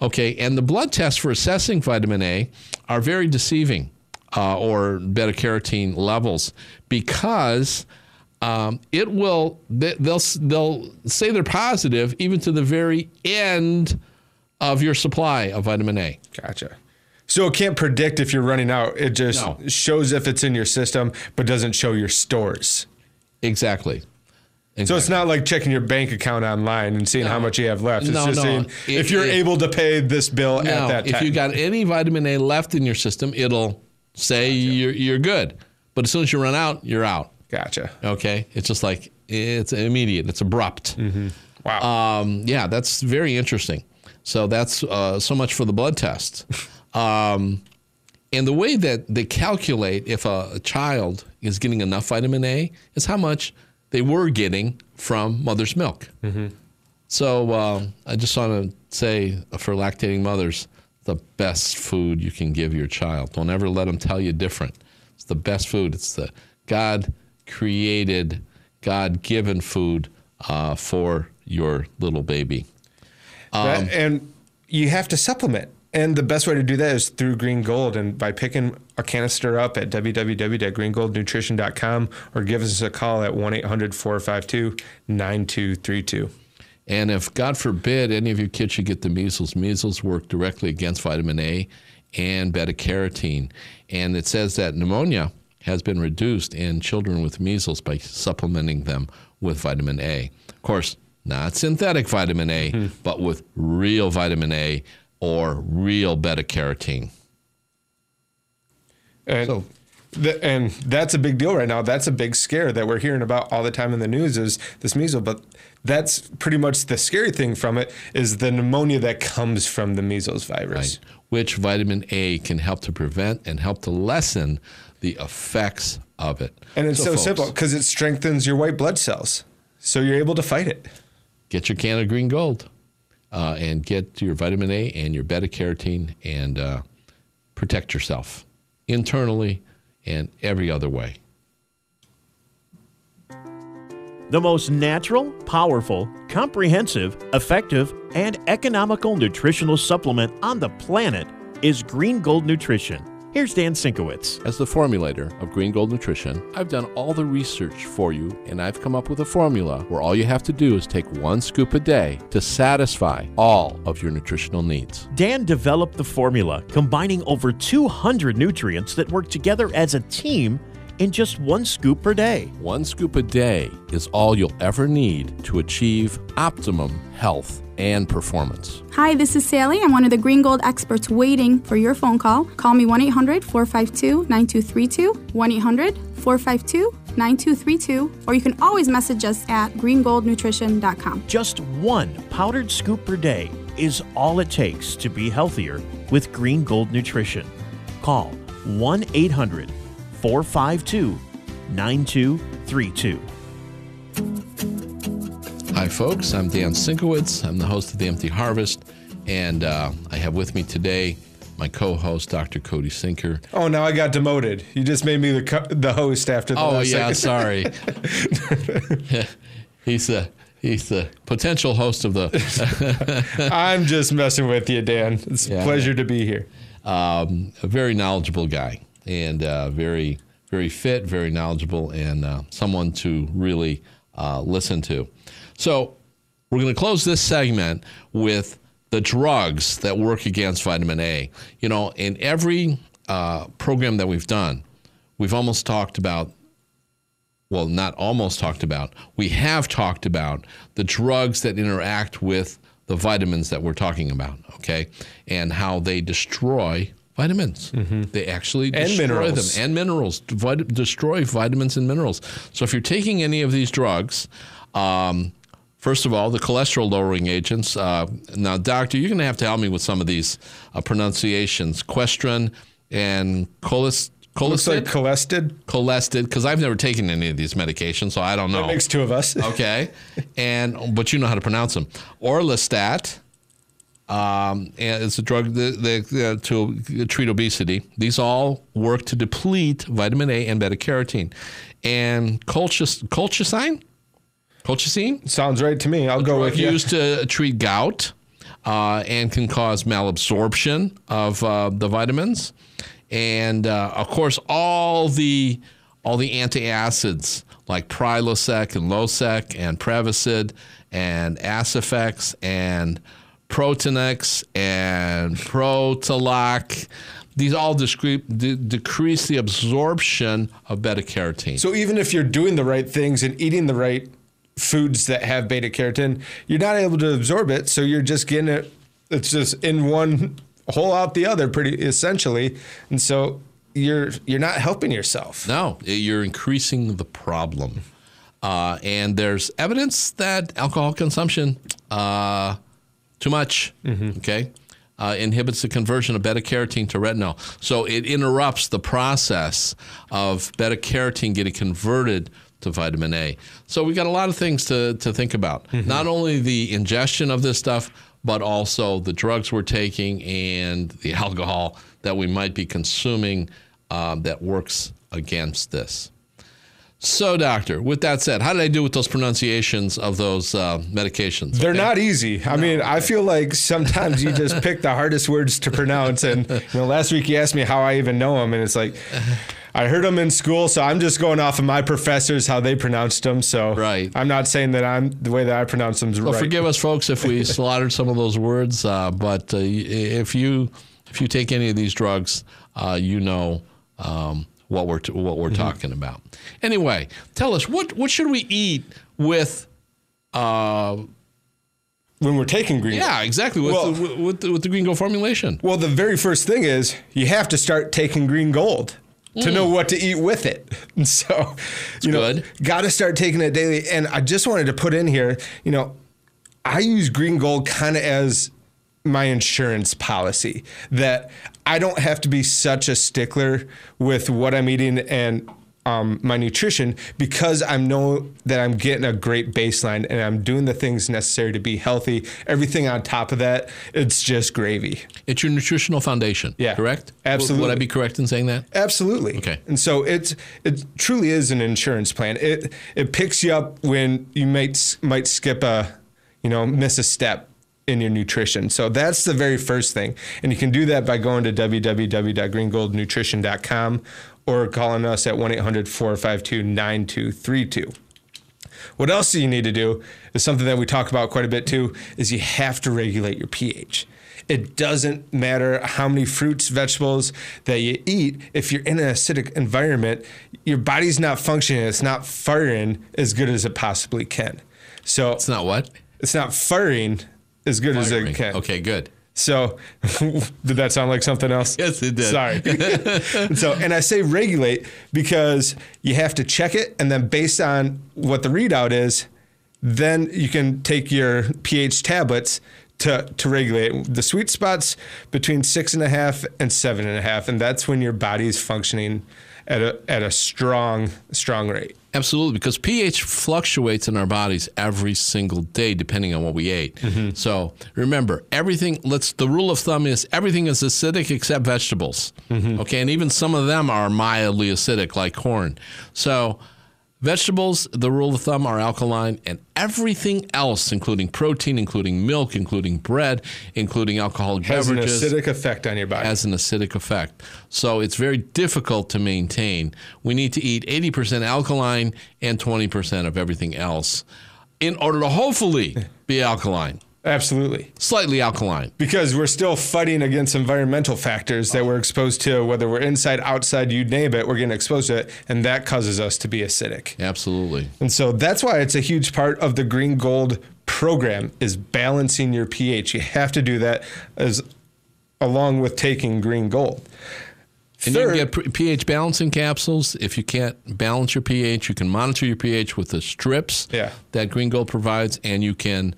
Okay, and the blood tests for assessing vitamin A are very deceiving, uh, or beta carotene levels, because um, it will they- they'll they'll say they're positive even to the very end of your supply of vitamin A. Gotcha. So it can't predict if you're running out. It just No. shows if it's in your system, but doesn't show your stores. Exactly. So it's not like checking your bank account online and seeing how much you have left. It's No, just no. saying It- if you're it- able to pay this bill at that that if time. you got any vitamin A left in your system, it'll say you're you're good. But as soon as you run out, you're out. gotcha. Okay, it's just like it's immediate. It's abrupt. Wow. Um, yeah, that's very interesting. So that's uh, so much for the blood test. Um, and the way that they calculate if a, a child is getting enough vitamin A is how much they were getting from mother's milk. So uh, I just want to say for lactating mothers, the best food you can give your child. Don't ever let them tell you different. It's the best food. It's the God created, God given food uh, for your little baby. That- um, and you have to supplement. And the best way to do that is through Green Gold and by picking a canister up at www.greengoldnutrition.com or give us a call at 1 800 452 9232. And if, God forbid, any of your kids should get the measles, measles work directly against vitamin A and beta carotene. And it says that pneumonia has been reduced in children with measles by supplementing them with vitamin A. Of course, not synthetic vitamin A, mm-hmm. but with real vitamin A or real beta carotene. And, So- the, and that's a big deal right now. That's a big scare that we're hearing about all the time in the news is this measles. But that's pretty much the scary thing from it is the pneumonia that comes from the measles virus. right? Which vitamin A can help to prevent and help to lessen the effects of it. And it's so, folks, simple because it strengthens your white blood cells. So you're able to fight it. Get your can of green gold uh, and get your vitamin A and your beta carotene and uh, protect yourself internally and every other way. The most natural, powerful, comprehensive, effective, and economical nutritional supplement on the planet is Green Gold Nutrition. Here's Dan Sienkiewicz. As the formulator of Green Gold Nutrition, I've done all the research for you and I've come up with a formula where all you have to do is take one scoop a day to satisfy all of your nutritional needs. Dan developed the formula combining over 200 nutrients that work together as a team in just one scoop per day. One scoop a day is all you'll ever need to achieve optimum health and performance. Hi, this is Sally. I'm one of the Green Gold experts waiting for your phone call. Call me 1 800 452 9232, 1 800 452 9232, or you can always message us at greengoldnutrition.com. Just one powdered scoop per day is all it takes to be healthier with Green Gold Nutrition. Call 1 800 452 9232. Hi, folks. I'm Dan Sienkiewicz. I'm the host of The Empty Harvest. And uh, I have with me today my co host, Dr. Cody Senkyr. Oh, now I got demoted. You just made me the co- the host after the Oh, yeah, sorry. he's the. He's the potential host of the I'm just messing with you, Dan. It's Yeah. a pleasure to be here. um, a very knowledgeable guy and uh, very very fit, very knowledgeable, and uh, someone to really uh, listen to. So we're going to close this segment with the drugs that work against vitamin A. You know, in every uh, program that we've done, we've almost talked about well, not almost talked about, we have talked about the drugs that interact with the vitamins that we're talking about, okay, and how they destroy vitamins. They actually Mm-hmm. And destroy minerals. them and minerals, vit- destroy vitamins and minerals. So if you're taking any of these drugs, um, first of all, the cholesterol lowering agents. Uh, now, doctor, you're going to have to help me with some of these uh, pronunciations: Questran and cholis. Looks like Cholesterol, because I've never taken any of these medications, so I don't know. That makes two of us. Okay, and but you know how to pronounce them. Orlistat, um, and it's a drug that, that, uh, to treat obesity. These all work to deplete vitamin A and beta carotene. And colchis- colchicine, colchicine, Sounds right to me. I'll go with you. used to treat gout uh, and can cause malabsorption of uh, the vitamins, and uh, of course all the all the antacids like Prilosec and Losec and Prevacid and Aciphex and Protonix and Protoloc. These all discre- de- decrease the absorption of beta carotene. So even if you're doing the right things and eating the right foods that have beta carotene, you're not able to absorb it. So you're just getting it. It's just in one hole out the other, pretty essentially. And so you're you're not helping yourself. No, you're increasing the problem. Uh, and there's evidence that alcohol consumption, uh, too much, okay, uh, inhibits the conversion of beta carotene to retinol. So it interrupts the process of beta carotene getting converted to vitamin A. So we've got a lot of things to, to think about. Not only the ingestion of this stuff, but also the drugs we're taking and the alcohol that we might be consuming um, that works against this. So, doctor, with that said, how did I do with those pronunciations of those uh, medications? They're Okay. not easy. I mean, I feel like sometimes you just pick the hardest words to pronounce. And you know, last week you asked me how I even know them, and it's like I heard them in school, so I'm just going off of my professors how they pronounced them. So Right. I'm not saying that I'm the way that I pronounce them is Well, right. forgive us, folks, if we slaughtered some of those words. Uh, but uh, if you if you take any of these drugs, uh, you know um, what we're t- what we're talking about. Anyway, tell us what what should we eat with? Uh, when we're taking green. yeah, exactly with Well- the, with the, with the Green gold formulation. Well, the very first thing is you have to start taking green gold to Mm. know what to eat with it. And so, you know, good. got to start taking it daily. And I just wanted to put in here, you know, I use green gold kind of as my insurance policy that I don't have to be such a stickler with what I'm eating and um, my nutrition because I know that I'm getting a great baseline and I'm doing the things necessary to be healthy. Everything on top of that, it's just gravy. It's your nutritional foundation. Yeah, correct. absolutely. Would I be correct in saying that? Absolutely. Okay. And so it's it truly is an insurance plan. It it picks you up when you might might skip a, you know, miss a step in your nutrition. So that's the very first thing. And you can do that by going to www.greengoldnutrition.com or calling us at 1-800-452-9232. What else do you need to do is something that we talk about quite a bit too is you have to regulate your pH. It doesn't matter how many fruits, vegetables that you eat. If you're in an acidic environment, your body's not functioning. It's not firing as good as it possibly can. So It's not what. it's not firing as good as it can. Okay, good. So, did that sound like something else? Yes, it did. Sorry. so, and I say regulate because you have to check it, and then based on what the readout is, then you can take your pH tablets to to regulate the sweet spots between six and a half and seven and a half, and that's when your body is functioning at a at a strong strong rate. Absolutely, because pH fluctuates in our bodies every single day depending on what we ate. Mm-hmm. So remember, everything. Let's. The rule of thumb is everything is acidic except vegetables. Mm-hmm. Okay, and even some of them are mildly acidic, like corn. So vegetables, the rule of thumb, are alkaline, and everything else, including protein, including milk, including bread, including alcoholic beverages, Has an acidic effect on your body. has an acidic effect. So it's very difficult to maintain. We need to eat 80% alkaline and 20% of everything else in order to hopefully be alkaline, Absolutely. slightly alkaline. Because we're still fighting against environmental factors that we're exposed to, whether we're inside, outside, you name it, we're getting exposed to it, and that causes us to be acidic. Absolutely. And so that's why it's a huge part of the green gold program is balancing your pH. You have to do that as along with taking green gold. And you Third- can get pH balancing capsules. If you can't balance your pH, you can monitor your pH with the strips Yeah. that Green Gold provides, and you can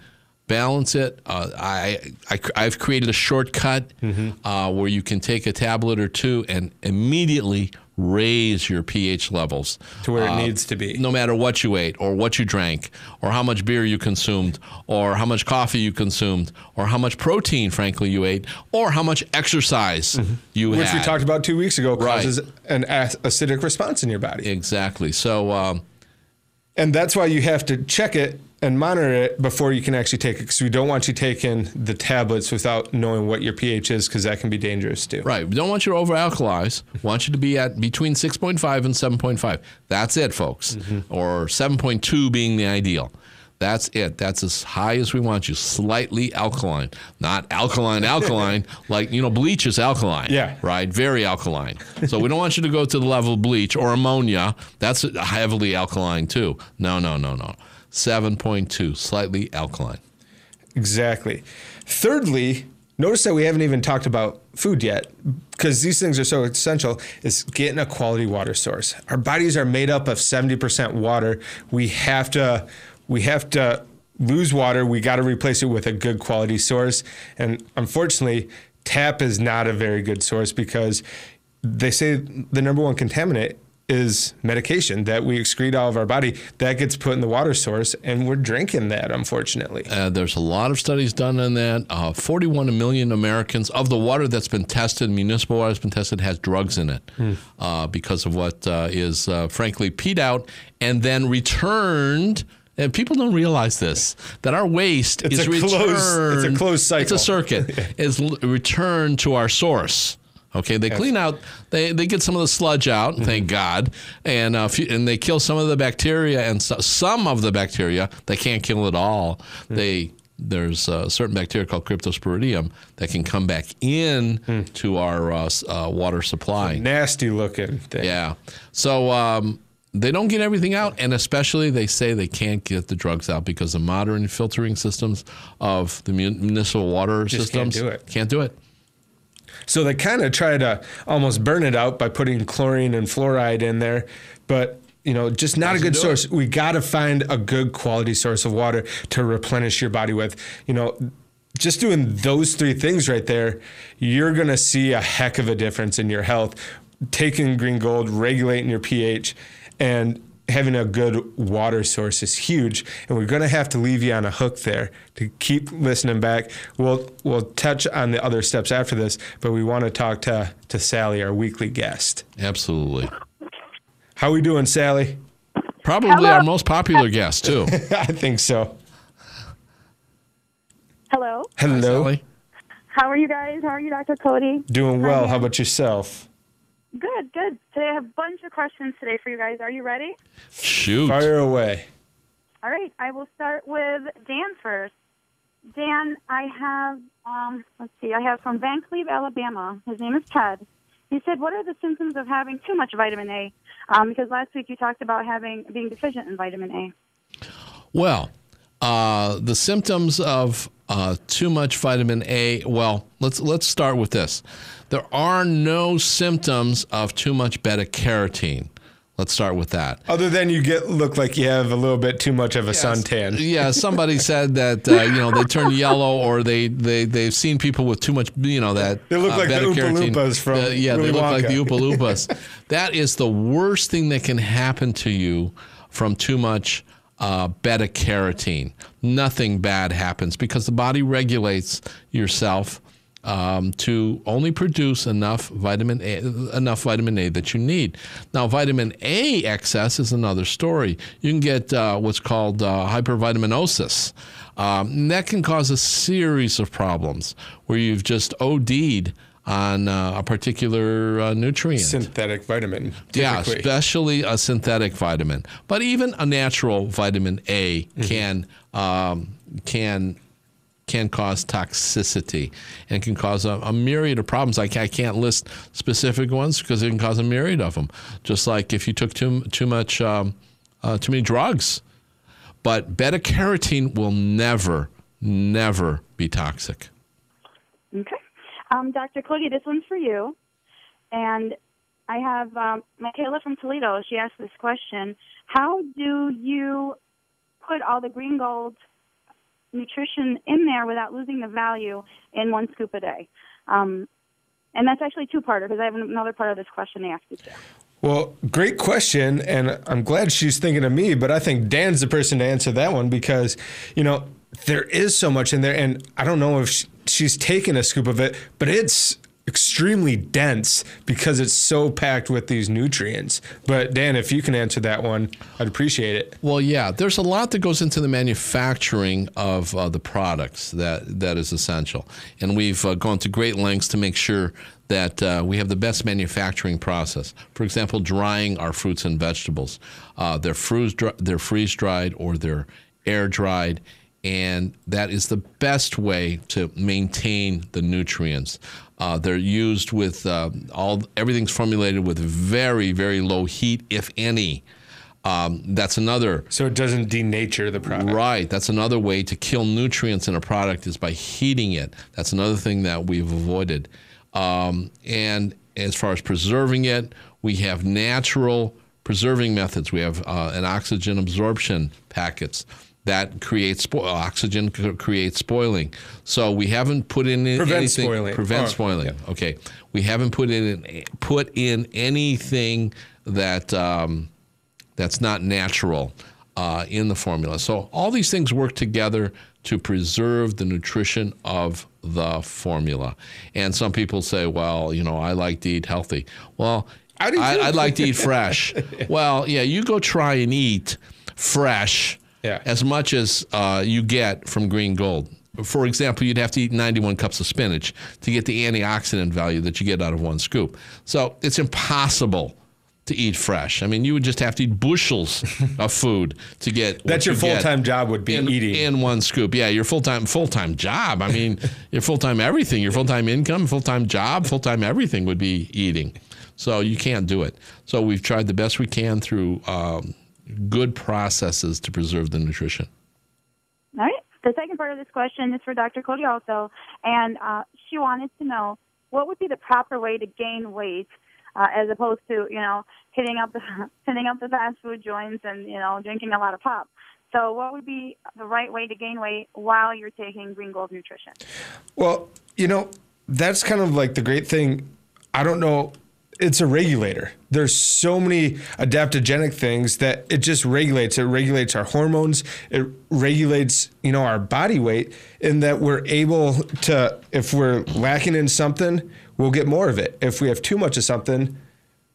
balance it. Uh, I, I, I've created a shortcut Mm-hmm. uh, where you can take a tablet or two and immediately raise your pH levels To where it Uh, needs to be. no matter what you ate or what you drank or how much beer you consumed or how much coffee you consumed or how much protein frankly you ate or how much exercise you Mm-hmm. which had we talked about two weeks ago, Right. causes an acidic response in your body. Exactly. So, um, And that's why you have to check it and monitor it before you can actually take it because we don't want you taking the tablets without knowing what your pH is because that can be dangerous too. right. We don't want you to over alkalize. Want you to be at between 6.5 and 7.5. That's it, folks. Mm-hmm. Or 7.2 being the ideal. That's it. That's as high as we want you. Slightly alkaline, not alkaline, alkaline. like, you know, bleach is alkaline. Yeah. Right? Very alkaline. So we don't want you to go to the level of bleach or ammonia. That's heavily alkaline too. No, no, no, no. 7.2, slightly alkaline. Exactly. Thirdly, notice that we haven't even talked about food yet because these things are so essential is getting a quality water source. Our bodies are made up of 70% water. We have to we have to lose water. We got to replace it with a good quality source. And unfortunately, tap is not a very good source because they say the number one contaminant is medication that we excrete out of our body that gets put in the water source and we're drinking that unfortunately. Uh, there's a lot of studies done on that. Uh, 41 million Americans of the water that's been tested, municipal water that's been tested, has drugs in it uh, because of what uh, is uh, frankly peed out and then returned. And people don't realize this that our waste It's is returned. it's a closed cycle. It's a circuit. is l- returned to our source. Okay, they clean out. They, they get some of the sludge out. Mm-hmm. Thank God, and uh, few, and they kill some of the bacteria and so, some of the bacteria. They can't kill it all. Hmm. They there's a certain bacteria called Cryptosporidium that can come back in Hmm. to our uh, uh, water supply. Nasty looking thing. Yeah. So um, they don't get everything out, and especially they say they can't get the drugs out because the modern filtering systems of the municipal water Just can't systems do it. Can't do it. So they kind of try to almost burn it out by putting chlorine and fluoride in there, but you know, just not a good source. We got to find a good quality source of water to replenish your body with. You know, just doing those three things right there, you're going to see a heck of a difference in your health. Taking green gold, regulating your pH, and having a good water source is huge. And we're going to have to leave you on a hook there to keep listening back. We'll we'll touch on the other steps after this, but we want to talk to to Sally, our weekly guest. Absolutely. How are we doing, Sally? Probably our most popular guest too. I think so. Hello. Hello. Sally? How are you guys? How are you, Dr. Cody? Doing well. Hi, How about yourself? Good, good. Today I have a bunch of questions today for you guys. Are you ready? Shoot. Fire away. All right. I will start with Dan first. Dan, I have, um, let's see, I have from Van Cleve, Alabama. His name is Ted. He said, "What are the symptoms of having too much vitamin A?" Um, because last week you talked about having being deficient in vitamin A. Well, uh, the symptoms of uh, too much vitamin A. Well, let's let's start with this. There are no symptoms of too much beta carotene. Let's start with that. Other than you get look like you have a little bit too much of a suntan. Yeah, somebody said that uh, you know they turn yellow or they they they've seen people with too much you know that They look uh, like the Oompa. Loompas from Uh, yeah Willy they look like the Wonka. Oompa Loompas. that is the worst thing that can happen to you from too much uh, beta carotene. Nothing bad happens because the body regulates yourself um, to only produce enough vitamin A, enough vitamin A that you need. Now, vitamin A excess is another story. You can get uh, what's called uh, hypervitaminosis. Um, that can cause a series of problems where you've just OD'd on uh, a particular uh, nutrient. Synthetic vitamin. Yeah, especially a synthetic vitamin, but even a natural vitamin A can um, can can cause toxicity and can cause a, a myriad of problems. I, I can't list specific ones because it can cause a myriad of them. Just like if you took too too much um, uh, too many drugs. But beta carotene will never, never be toxic. Okay. Um, Dr. Cody, this one's for you. And I have um, Michaela from Toledo. She asked this question How do you put all the green gold nutrition in there without losing the value in one scoop a day? Um, and that's actually two parter because I have another part of this question to ask you. Well, great question, and I'm glad she's thinking of me. But I think Dan's the person to answer that one because, you know, there is so much in there, and I don't know if she's taken a scoop of it, but it's extremely dense because it's so packed with these nutrients. But Dan, if you can answer that one, I'd appreciate it. Well, yeah, there's a lot that goes into the manufacturing of uh, the products that that is essential, and we've uh, gone to great lengths to make sure that uh, we have the best manufacturing process. For example, drying our fruits and vegetables. Uh, they're, freeze, they're freeze dried or they're air dried, and that is the best way to maintain the nutrients. Uh, they're used with uh, all everything's formulated with very very low heat, if any. Um, that's another. So it doesn't denature the product. Right. That's another way to kill nutrients in a product is by heating it. That's another thing that we've avoided. Um, and as far as preserving it, we have natural preserving methods. We have uh, an oxygen absorption packets that creates spo- oxygen creates spoiling. So we haven't put in prevent anything spoiling. prevent oh, spoiling. Yeah. Okay, we haven't put in put in anything that um, that's not natural uh, in the formula. So all these things work together to preserve the nutrition of the formula. And some people say, well, you know, I like to eat healthy. Well, I, I, would like to eat fresh. well, yeah, you go try and eat fresh yeah. as much as uh, you get from green gold. For example, you'd have to eat 91 cups of spinach to get the antioxidant value that you get out of one scoop. So it's impossible to eat fresh. I mean, you would just have to eat bushels of food to get. That's your you full time job would be in, eating in one scoop. Yeah, your full time full time job. I mean, your full time everything, your full time income, full time job, full time everything would be eating. So you can't do it. So we've tried the best we can through um, good processes to preserve the nutrition. All right. The second part of this question is for Dr. Cody also, and uh, she wanted to know what would be the proper way to gain weight uh, as opposed to you know hitting up the hitting up the fast food joints and you know drinking a lot of pop. So, what would be the right way to gain weight while you're taking Green Gold Nutrition? Well, you know, that's kind of like the great thing. I don't know it's a regulator. There's so many adaptogenic things that it just regulates. It regulates our hormones. It regulates, you know, our body weight in that we're able to if we're lacking in something, we'll get more of it. If we have too much of something,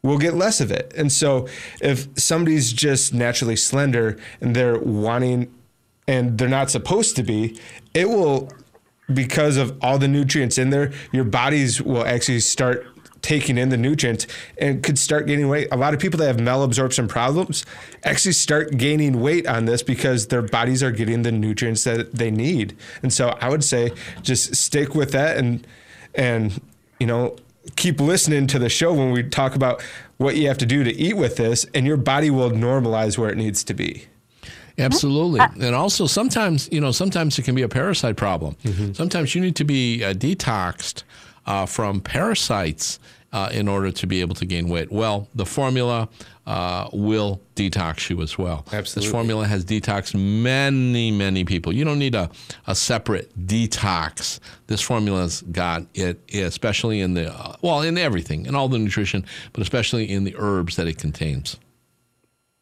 we'll get less of it. And so if somebody's just naturally slender and they're wanting and they're not supposed to be, it will because of all the nutrients in there, your bodies will actually start taking in the nutrients and could start gaining weight. A lot of people that have malabsorption problems actually start gaining weight on this because their bodies are getting the nutrients that they need. And so I would say just stick with that and and you know keep listening to the show when we talk about what you have to do to eat with this and your body will normalize where it needs to be. Absolutely. And also sometimes, you know, sometimes it can be a parasite problem. Mm-hmm. Sometimes you need to be uh, detoxed uh, from parasites uh, in order to be able to gain weight. Well, the formula uh, will detox you as well. Absolutely. This formula has detoxed many, many people. You don't need a, a separate detox. This formula's got it, especially in the, uh, well, in everything, in all the nutrition, but especially in the herbs that it contains.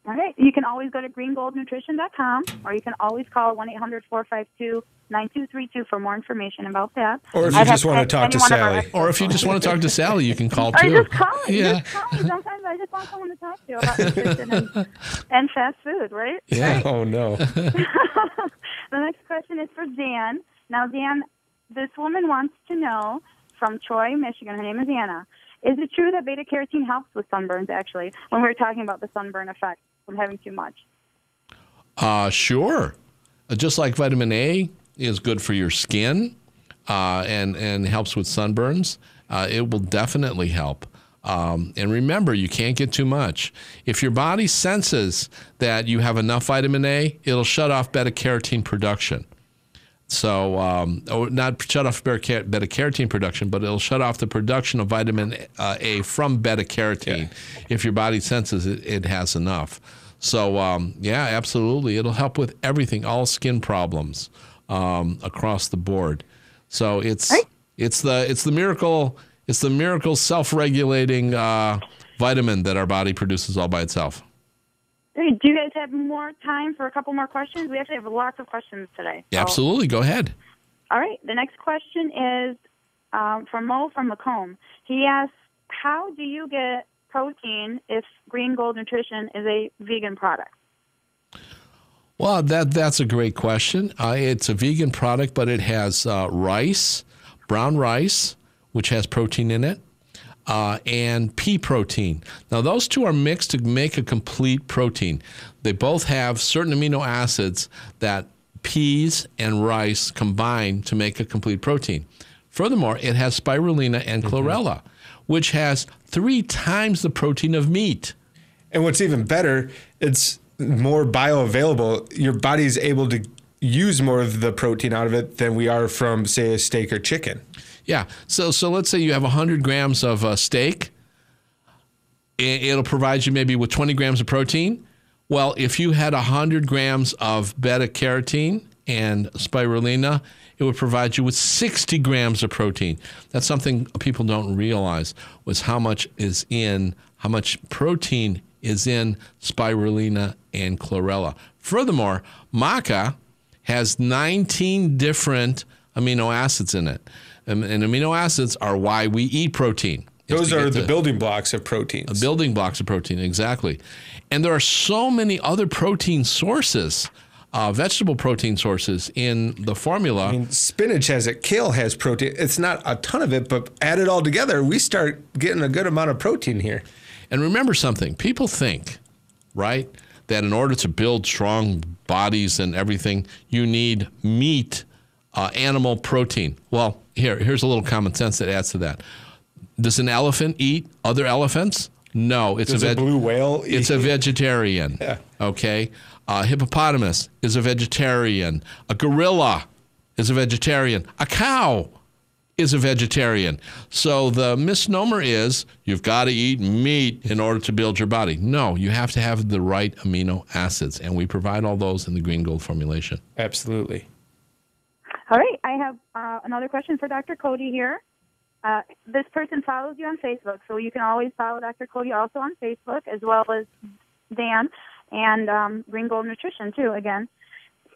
All right. You can always go to greengoldnutrition.com or you can always call 1 800 452 9232 for more information about that. Or if you I'd just want to talk to Sally. Or if you just want to talk to Sally, you can call too. Or just call Yeah. Just call Sometimes I just want someone to talk to about nutrition and, and fast food, right? Yeah. Right. Oh, no. the next question is for Dan. Now, Dan, this woman wants to know from Troy, Michigan. Her name is Anna. Is it true that beta carotene helps with sunburns, actually, when we were talking about the sunburn effect from having too much? Uh, sure. Uh, just like vitamin A is good for your skin uh, and, and helps with sunburns, uh, it will definitely help Um, and remember, you can't get too much. If your body senses that you have enough vitamin A, it'll shut off beta carotene production. So, um, or not shut off beta carotene production, but it'll shut off the production of vitamin uh, A from beta carotene yeah. if your body senses it, it has enough. So, um, yeah, absolutely. It'll help with everything, all skin problems um, across the board. So it's right. it's the it's the miracle it's the miracle self-regulating uh, vitamin that our body produces all by itself. Hey, do you guys have more time for a couple more questions? We actually have lots of questions today. So. Absolutely, go ahead. All right. The next question is um, from Mo from Macomb. He asks, "How do you get protein if Green Gold Nutrition is a vegan product?" Well, that that's a great question. Uh, it's a vegan product, but it has uh, rice, brown rice, which has protein in it, uh, and pea protein. Now, those two are mixed to make a complete protein. They both have certain amino acids that peas and rice combine to make a complete protein. Furthermore, it has spirulina and mm-hmm. chlorella, mm-hmm. which has three times the protein of meat. And what's even better, it's more bioavailable. Your body's able to use more of the protein out of it than we are from, say, a steak or chicken. Yeah. So so let's say you have 100 grams of uh, steak. It'll provide you maybe with 20 grams of protein. Well, if you had 100 grams of beta carotene and spirulina, it would provide you with 60 grams of protein. That's something people don't realize was how much is in, how much protein is in spirulina and chlorella. Furthermore, maca has 19 different amino acids in it. And, and amino acids are why we eat protein. Those are the building blocks of proteins. The building blocks of protein, exactly. And there are so many other protein sources, uh, vegetable protein sources in the formula. I mean, spinach has it, kale has protein. It's not a ton of it, but add it all together, we start getting a good amount of protein here. And remember something people think, right, that in order to build strong bodies and everything, you need meat, uh, animal protein. Well, here, here's a little common sense that adds to that. Does an elephant eat other elephants? No, it's Does a, veg- a blue whale. Eat? It's a vegetarian. Yeah. Okay. A hippopotamus is a vegetarian. A gorilla is a vegetarian. A cow is a vegetarian. So the misnomer is you've got to eat meat in order to build your body. No, you have to have the right amino acids, and we provide all those in the green gold formulation. Absolutely. All right, I have uh, another question for Dr. Cody here. Uh, this person follows you on Facebook, so you can always follow Dr. Cody also on Facebook, as well as Dan and um, Green Gold Nutrition too. Again,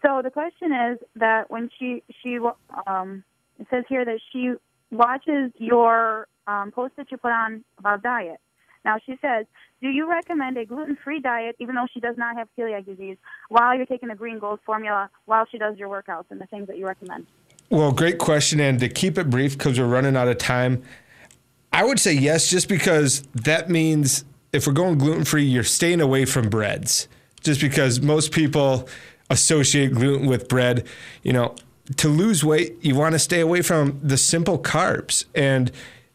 so the question is that when she she um, it says here that she watches your um, post that you put on about diet. Now she says, do you recommend a gluten-free diet even though she does not have celiac disease while you're taking the green gold formula while she does your workouts and the things that you recommend? Well, great question. And to keep it brief, because we're running out of time, I would say yes, just because that means if we're going gluten free, you're staying away from breads. Just because most people associate gluten with bread. You know, to lose weight, you want to stay away from the simple carbs. And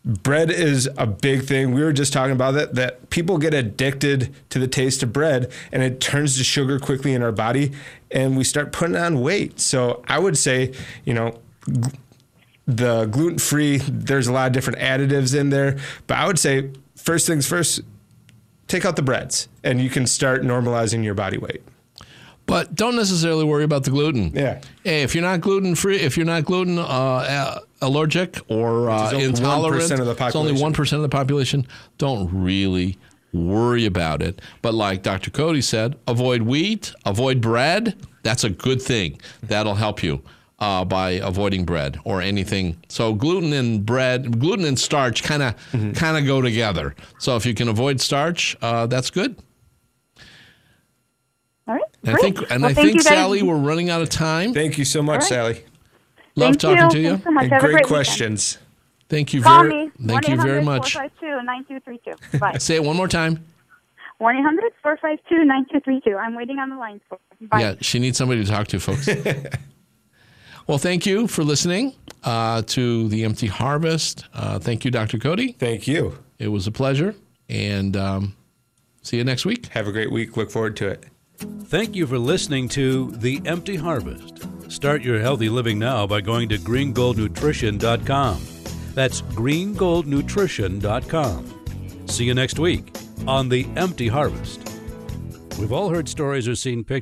bread is a big thing. We were just talking about that that people get addicted to the taste of bread and it turns to sugar quickly in our body and we start putting on weight. So I would say, you know, the gluten free, there's a lot of different additives in there, but I would say first things first, take out the breads and you can start normalizing your body weight. But don't necessarily worry about the gluten. Yeah. Hey, if you're not gluten free, if you're not gluten uh, allergic or uh, intolerant, it's only one percent of the population. Don't really worry about it. But like Dr. Cody said, avoid wheat, avoid bread. That's a good thing. That'll help you. Uh, by avoiding bread or anything. So gluten and bread, gluten and starch kind of mm-hmm. kind of go together. So if you can avoid starch, uh, that's good. All right. I think, and well, I think, Sally, we're running out of time. Thank you so much, right. Sally. Love thank talking you. to you. Thanks so much. And Have great questions. Weekend. Thank you Call very, me. thank you very much. 452-9232. Bye. Say it one more time. 1-800-452-9232. I'm waiting on the line. For Bye. Yeah, she needs somebody to talk to, folks. well, thank you for listening uh, to The Empty Harvest. Uh, thank you, Dr. Cody. Thank you. It was a pleasure. And um, see you next week. Have a great week. Look forward to it. Thank you for listening to The Empty Harvest. Start your healthy living now by going to greengoldnutrition.com. That's greengoldnutrition.com. See you next week on The Empty Harvest. We've all heard stories or seen pictures.